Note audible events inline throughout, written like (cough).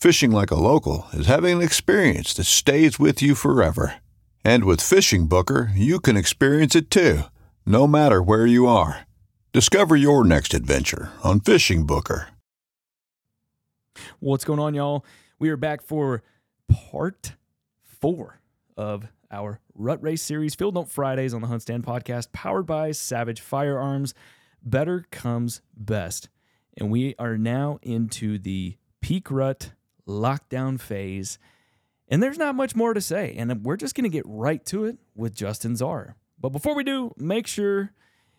Fishing like a local is having an experience that stays with you forever. And with Fishing Booker, you can experience it too, no matter where you are. Discover your next adventure on Fishing Booker. What's going on, y'all? We are back for part four of our Rut Race series, Field Note Fridays on the HuntStand podcast, powered by Savage Firearms. Better comes best. And we are now into the peak rut lockdown phase. And there's not much more to say. And we're just going to get right to it with Justin Zarr. But before we do, make sure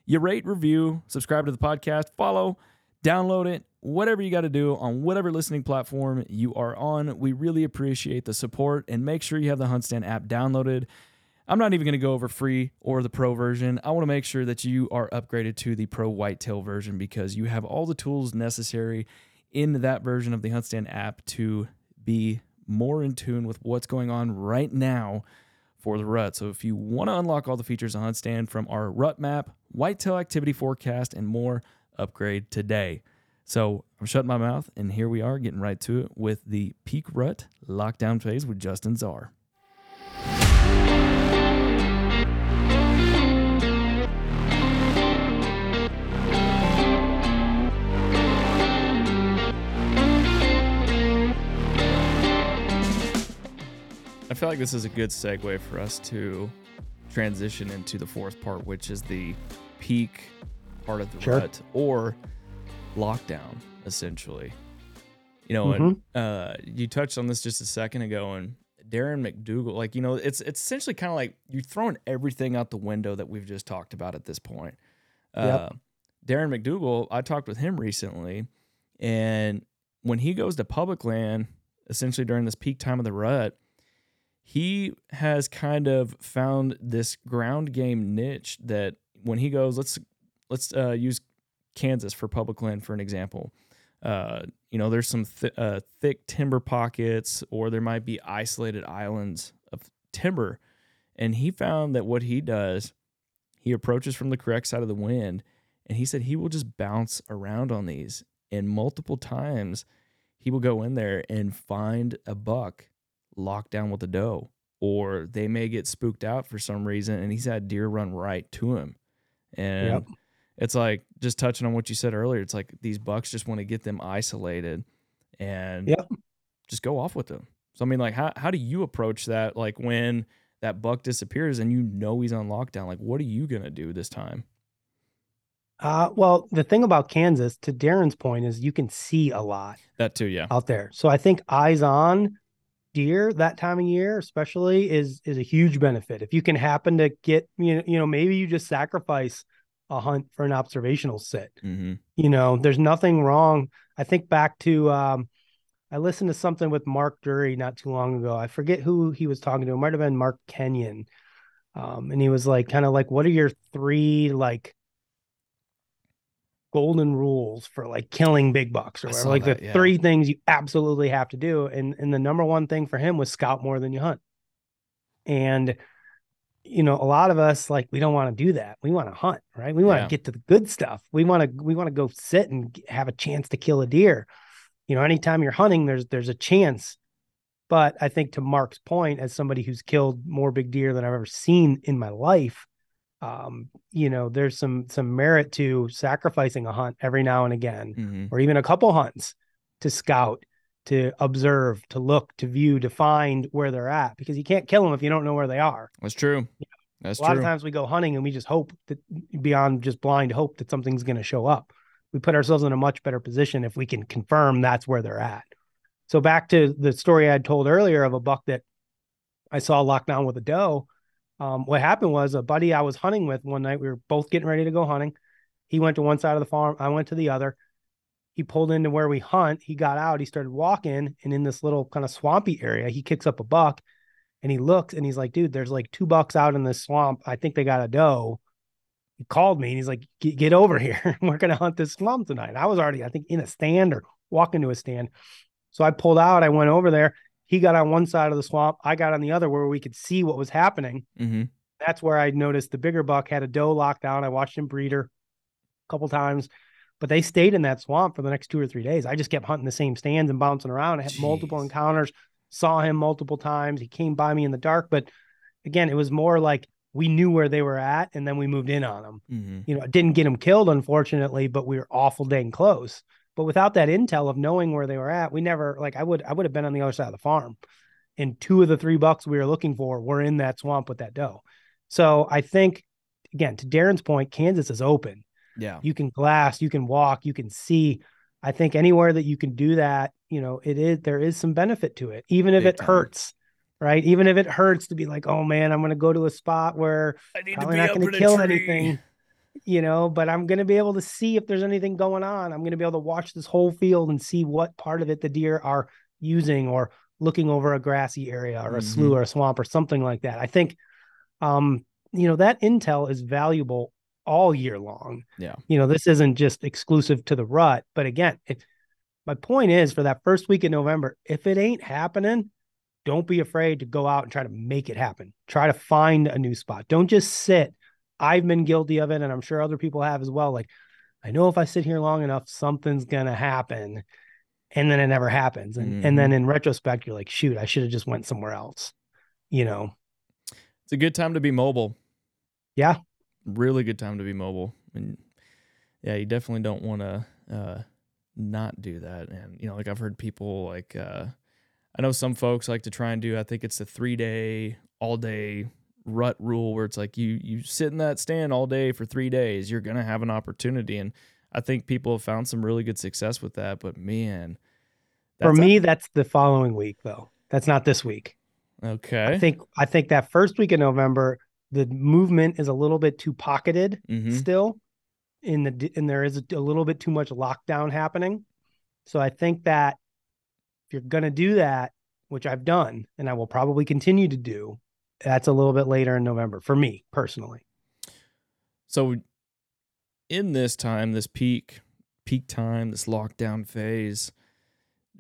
you rate, review, subscribe to the podcast, follow, download it, whatever you got to do on whatever listening platform you are on. We really appreciate the support and make sure you have the HuntStand app downloaded. I'm not even going to go over free or the pro version. I want to make sure that you are upgraded to the pro whitetail version because you have all the tools necessary in that version of the HuntStand app to be more in tune with what's going on right now for the rut. So if you want to unlock all the features on HuntStand from our rut map, whitetail activity forecast, and more, upgrade today. So I'm shutting my mouth, and here we are getting right to it with the peak rut lockdown phase with Justin Zarr. Feel like this is a good segue for us to transition into the fourth part, which is the peak part of the Sure. rut or lockdown, essentially. You know, Mm-hmm. and uh, you touched on this just a second ago, and Darren McDougal, like you know, it's it's essentially kind of like you're throwing everything out the window that we've just talked about at this point. Uh, Yep. Darren McDougal, I talked with him recently, and when he goes to public land, essentially during this peak time of the rut, he has kind of found this ground game niche that when he goes, let's let's uh, use Kansas for public land for an example. Uh, you know, there's some th- uh, thick timber pockets, or there might be isolated islands of timber, and he found that what he does, he approaches from the correct side of the wind, and he said he will just bounce around on these, and multiple times he will go in there and find a buck locked down with a doe, or they may get spooked out for some reason, and he's had deer run right to him, and Yep. it's like just touching on what you said earlier. It's like these bucks just want to get them isolated, and Yep. just go off with them. So I mean, like, how how do you approach that? Like when that buck disappears and you know he's on lockdown, like what are you gonna do this time? Uh, well, the thing about Kansas, to Darren's point, is you can see a lot That too, yeah. out there. So I think eyes on that time of year, especially, is is a huge benefit. If you can happen to get, you know, you know, maybe you just sacrifice a hunt for an observational sit. Mm-hmm. You know, there's nothing wrong. I think back to um, I listened to something with Mark Drury not too long ago. I forget who he was talking to. It might have been Mark Kenyon. Um, and he was like, kind of like, what are your three like golden rules for like killing big bucks or whatever? Like that, the yeah. three things you absolutely have to do. And and the number one thing for him was scout more than you hunt. And you know, a lot of us like we don't want to do that. We want to hunt, right? We want to Yeah. get to the good stuff. We want to we want to go sit and have a chance to kill a deer. You know, anytime you're hunting, there's there's a chance. But I think to Mark's point, as somebody who's killed more big deer than I've ever seen in my life, um, you know, there's some some merit to sacrificing a hunt every now and again hmm or even a couple hunts to scout, to observe, to look, to view, to find where they're at because you can't kill them if you don't know where they are. That's true. That's a lot true. of times we go hunting and we just hope that beyond just blind hope that something's going to show up. We put ourselves in a much better position if we can confirm that's where they're at. So back to the story I had told earlier of a buck that I saw locked down with a doe. Um, what happened was a buddy I was hunting with one night. We were both getting ready to go hunting. He went to one side of the farm. I went to the other. He pulled into where we hunt. He got out. He started walking, and in this little kind of swampy area, he kicks up a buck, and he looks and he's like, "Dude, there's like two bucks out in this swamp. I think they got a doe." He called me and he's like, "Get, over here. (laughs) We're gonna hunt this swamp tonight." I was already, I think, in a stand or walking to a stand. So I pulled out. I went over there. He got on one side of the swamp. I got on the other where we could see what was happening. hmm That's where I noticed the bigger buck had a doe locked down. I watched him breed her a couple times, but they stayed in that swamp for the next two or three days. I just kept hunting the same stands and bouncing around. I had multiple encounters, saw him multiple times. He came by me in the dark, but again, it was more like we knew where they were at and then we moved in on them. hmm You know, didn't get them killed, unfortunately, but we were awful dang close. But without that intel of knowing where they were at, we never like I would I would have been on the other side of the farm. And two of the three bucks we were looking for were in that swamp with that doe. So I think again, to Darren's point, Kansas is open. Yeah. You can glass, you can walk, you can see. I think anywhere that you can do that, you know, it is there is some benefit to it, even if Big it time. hurts, right? Even if it hurts to be like, oh man, I'm going to go to a spot where I need probably not going to kill anything, you know, but I'm going to be able to see if there's anything going on. I'm going to be able to watch this whole field and see what part of it the deer are using or looking over a grassy area or a slough Mhm. or a swamp or something like that. I think, um, you know, that intel is valuable all year long. Yeah. You know, this isn't just exclusive to the rut, but again, if my point is for that first week in November, if it ain't happening, don't be afraid to go out and try to make it happen. Try to find a new spot. Don't just sit. I've been guilty of it, and I'm sure other people have as well. Like, I know if I sit here long enough, something's gonna happen, and then it never happens. And and then in retrospect, you're like, shoot, I should have just went somewhere else. You know? It's a good time to be mobile. Yeah. Really good time to be mobile. And yeah, you definitely don't want to uh, not do that. And, you know, like I've heard people like, uh, I know some folks like to try and do, I think it's a three day, all day rut rule where it's like you, you sit in that stand all day for three days, you're going to have an opportunity. And I think people have found some really good success with that. But man, For that's a- me, that's the following week, though. That's not this week. okay. I think I think that first week of November, the movement is a little bit too pocketed Mhm. still, in the and there is a, a little bit too much lockdown happening. So I think that if you're gonna do that, which I've done and I will probably continue to do, that's a little bit later in November for me personally. So in this time, this peak peak time, this lockdown phase,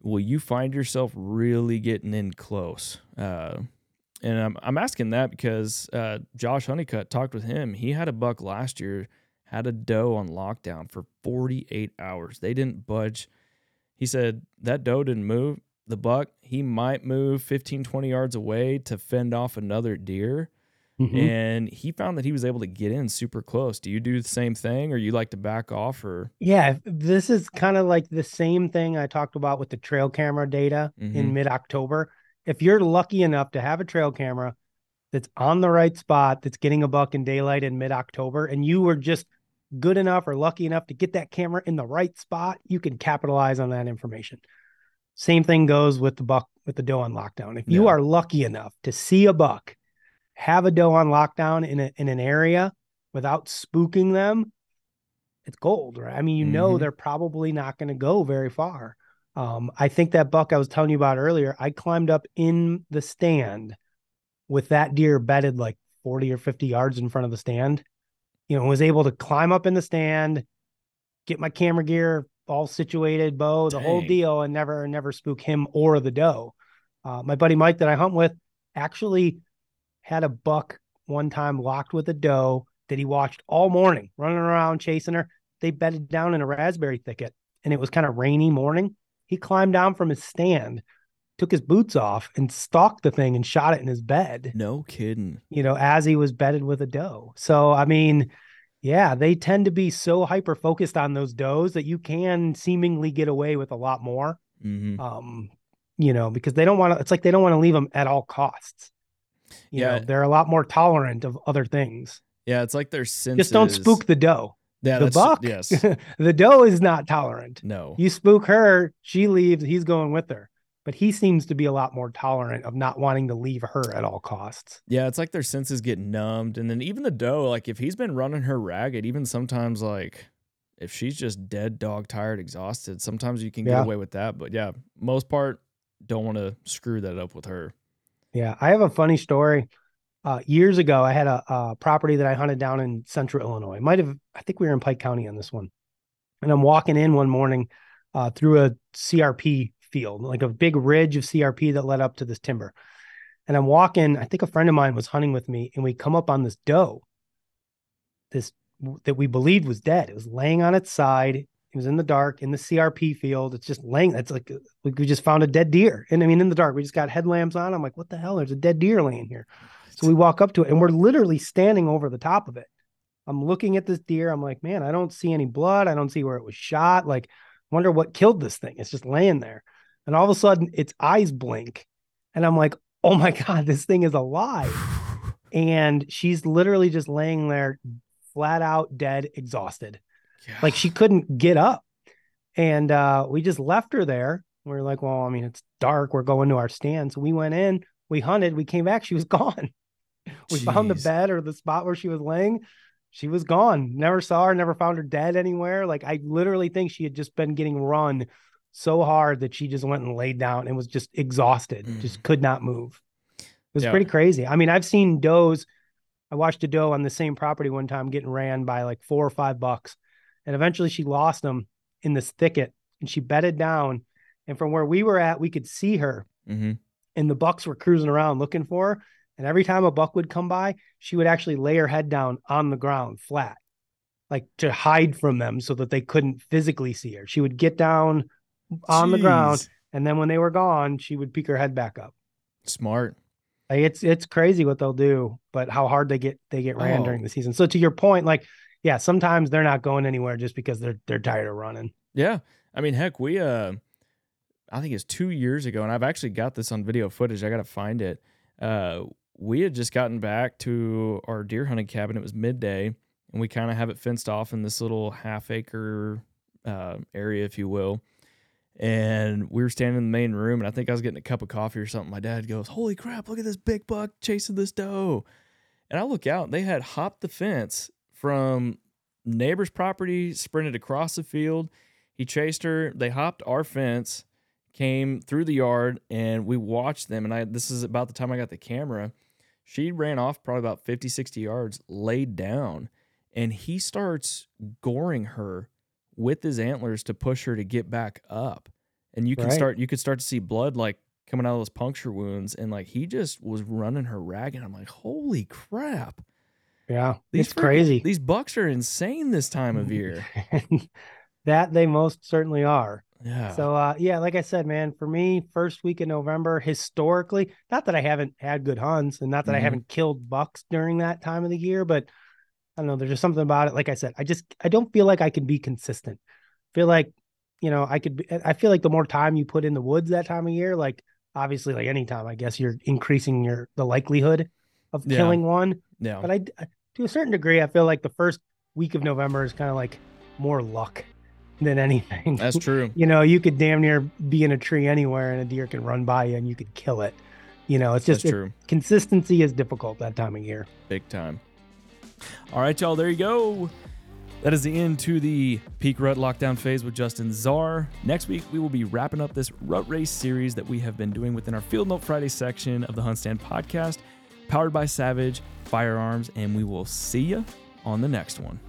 will you find yourself really getting in close? Uh, and I'm I'm asking that because uh, Josh Honeycutt talked with him. He had a buck last year, had a doe on lockdown for 48 hours. They didn't budge. He said that doe didn't move. The buck, he might move 15, 20 yards away to fend off another deer Mhm. and he found that he was able to get in super close. Do you do the same thing, or you like to back off, or Yeah, this is kind of like the same thing I talked about with the trail camera data Mhm. in mid October. If you're lucky enough to have a trail camera that's on the right spot, that's getting a buck in daylight in mid October, and you were just good enough or lucky enough to get that camera in the right spot, you can capitalize on that information. Same thing goes with the buck with the doe on lockdown. If you Yeah. are lucky enough to see a buck, have a doe on lockdown in a, in an area without spooking them, it's gold, right? I mean, you know Mhm. they're probably not going to go very far. Um, I think that buck I was telling you about earlier, I climbed up in the stand with that deer bedded like 40 or 50 yards in front of the stand. You know, was able to climb up in the stand, get my camera gear all situated, bow, the whole deal, and never, never spook him or the doe. Uh, my buddy Mike that I hunt with actually had a buck one time locked with a doe that he watched all morning, running around chasing her. They bedded down in a raspberry thicket, and it was kind of rainy morning. He climbed down from his stand, took his boots off, and stalked the thing and shot it in his bed. No kidding. You know, as he was bedded with a doe. So I mean, yeah, they tend to be so hyper focused on those does that you can seemingly get away with a lot more. hmm Um, you know, because they don't want to. It's like they don't want to leave them at all costs. You Yeah. know, they're a lot more tolerant of other things. Yeah, it's like their senses. Just don't spook the doe. yeah, the buck. (laughs) Yes. the doe is not tolerant. No. You spook her, she leaves, he's going with her. But he seems to be a lot more tolerant of not wanting to leave her at all costs. Yeah, it's like their senses get numbed. And then even the doe, like if he's been running her ragged, even sometimes like if she's just dead dog tired, exhausted, sometimes you can get Yeah. away with that. But yeah, most part don't want to screw that up with her. Yeah, I have a funny story. Uh, years ago, I had a, a property that I hunted down in central Illinois. Might have, I think we were in Pike County on this one. And I'm walking in one morning uh, through a CRP field, like a big ridge of CRP that led up to this timber. And I'm walking, I think a friend of mine was hunting with me, and we come up on this doe, this that we believed was dead. It was laying on its side. It was in the dark in the CRP field. It's just laying. It's like we just found a dead deer. And I mean, in the dark, we just got headlamps on. I'm like, what the hell? There's a dead deer laying here. So we walk up to it and we're literally standing over the top of it. I'm looking at this deer. I'm like, man, I don't see any blood. I don't see where it was shot. Like, wonder what killed this thing. It's just laying there. And all of a sudden, its eyes blink. And I'm like, oh my (laughs) God, this thing is alive. And she's literally just laying there, flat out dead, exhausted. Like she couldn't get up. And uh, we just left her there. We are like, well, I mean, it's dark. We're going to our stand. So we went in, we hunted, we came back. She was (laughs) gone. we found the bed or the spot where she was laying. She was gone. Never saw her, never found her dead anywhere. Like I literally think she had just been getting run so hard that she just went and laid down and was just exhausted, just could not move. It was Yeah. pretty crazy. I mean, I've seen does. I watched a doe on the same property one time getting ran by like four or five bucks. And eventually she lost them in this thicket and she bedded down. And from where we were at, we could see her hmm and the bucks were cruising around looking for her. And every time a buck would come by, she would actually lay her head down on the ground flat, like to hide from them so that they couldn't physically see her. She would get down on the ground, and then when they were gone, she would peek her head back up. Smart. Like it's it's crazy what they'll do, but how hard they get they get ran Oh. during the season. So to your point, like yeah, sometimes they're not going anywhere just because they're they're tired of running. Yeah. I mean, heck, we uh I think it's 2 years ago and I've actually got this on video footage. I got to find it. Uh we had just gotten back to our deer hunting cabin. It was midday and we kind of have it fenced off in this little half acre uh area if you will. And we were standing in the main room and I think I was getting a cup of coffee or something. My dad goes, "Holy crap, look at this big buck chasing this doe." And I look out and they had hopped the fence from neighbor's property, sprinted across the field. He chased her. They hopped our fence, came through the yard, and we watched them. And I this is about the time I got the camera. She ran off probably about 50, 60 yards, laid down, and he starts goring her with his antlers to push her to get back up. And you can Right. start you could start to see blood like coming out of those puncture wounds. And like he just was running her ragged. I'm like, holy crap. Yeah, These it's freaking- crazy. These bucks are insane this time of year. (laughs) that they most certainly are. Yeah. So uh yeah, like I said, man, for me, first week in November, historically, not that I haven't had good hunts and not that I Mhm. haven't killed bucks during that time of the year, but I don't know, there's just something about it. Like I said, I just I don't feel like I can be consistent. feel like, you know, I could be I feel like the more time you put in the woods that time of year, like obviously like any time, I guess you're increasing your the likelihood of Yeah. killing one. yeah. But I to a certain degree, I feel like the first week of November is kind of like more luck than anything. That's (laughs) true. you know, you could damn near be in a tree anywhere and a deer can run by you and you could kill it. You know, it's just it- consistency is difficult that time of year. Big time. All right, y'all. There you go. That is the end to the peak rut lockdown phase with Justin Zarr. Next week, we will be wrapping up this rut race series that we have been doing within our Field Note Friday section of the HuntStand podcast, powered by Savage Firearms, and we will see you on the next one.